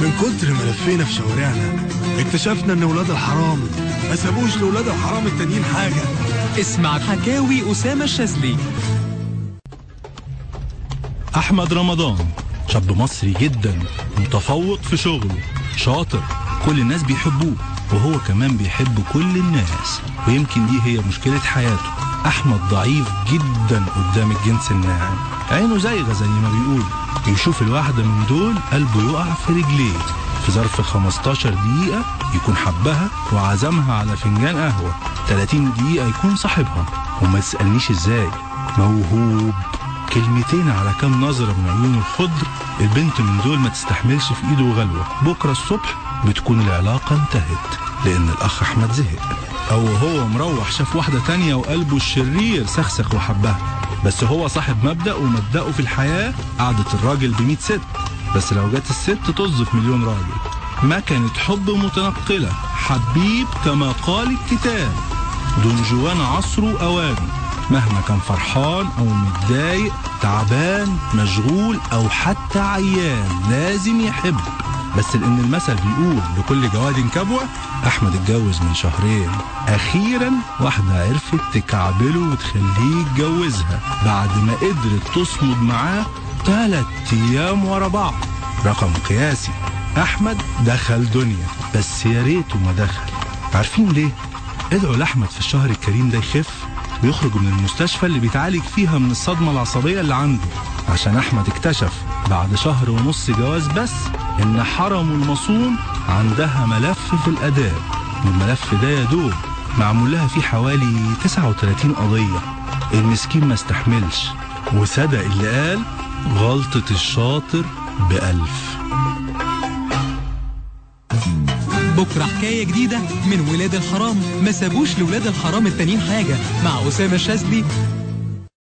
من كتر ما لفينا في شوارعنا اكتشفنا إن ولاد الحرام ما سابوش لولاد الحرام التانيين حاجة. اسمع حكاوي أسامة الشاذلي. أحمد رمضان شاب مصري جدا متفوق في شغله شاطر كل الناس بيحبوه وهو كمان بيحب كل الناس ويمكن دي هي مشكلة حياته. أحمد ضعيف جدا قدام الجنس الناعم. عينه زايغة زي ما بيقول. يشوف الواحدة من دول قلبه يقع في رجليه. في ظرف 15 دقيقة يكون حبها وعزمها على فنجان قهوة. 30 دقيقة يكون صاحبها. وما تسألنيش إزاي. موهوب. كلمتين على كام نظرة من عيونه الخضر. البنت من دول ما تستحملش في إيده غلوة. بكرة الصبح بتكون العلاقة انتهت. لأن الأخ أحمد زهق. أو هو مروح شاف واحدة تانية وقلبه الشرير سخسخ وحبها. بس هو صاحب مبدأ ومبدأه في الحياة قعدة الراجل بمية ست. بس لو جت الست طز في مليون راجل. ما كانت حب متنقلة. حبيب كما قال الكتاب. دون جوان عصره أوانه مهما كان فرحان أو متضايق تعبان مشغول أو حتى عيان لازم يحب. بس لأن المثل بيقول لكل جواد كبوة أحمد اتجوز من شهرين. أخيرا واحدة عرفت تكعبله وتخليه يتجوزها. بعد ما قدرت تصمد معاه ثلاث أيام ورا بعض. رقم قياسي. أحمد دخل دنيا بس يا ريته ما دخل. عارفين ليه؟ ادعوا لأحمد في الشهر الكريم ده يخف ويخرج من المستشفى اللي بيتعالج فيها من الصدمة العصبية اللي عنده. عشان أحمد اكتشف بعد شهر ونص جواز بس إن حرم المصون عندها ملف في الآداب والملف ده يا دوب معمول لها فيه حوالي 39 قضية. المسكين ما استحملش. وصدق اللي قال غلطة الشاطر بألف. بكرة حكاية جديدة من ولاد الحرام. ما سابوش لولاد الحرام التانيين حاجة. مع أسامة الشاذلي.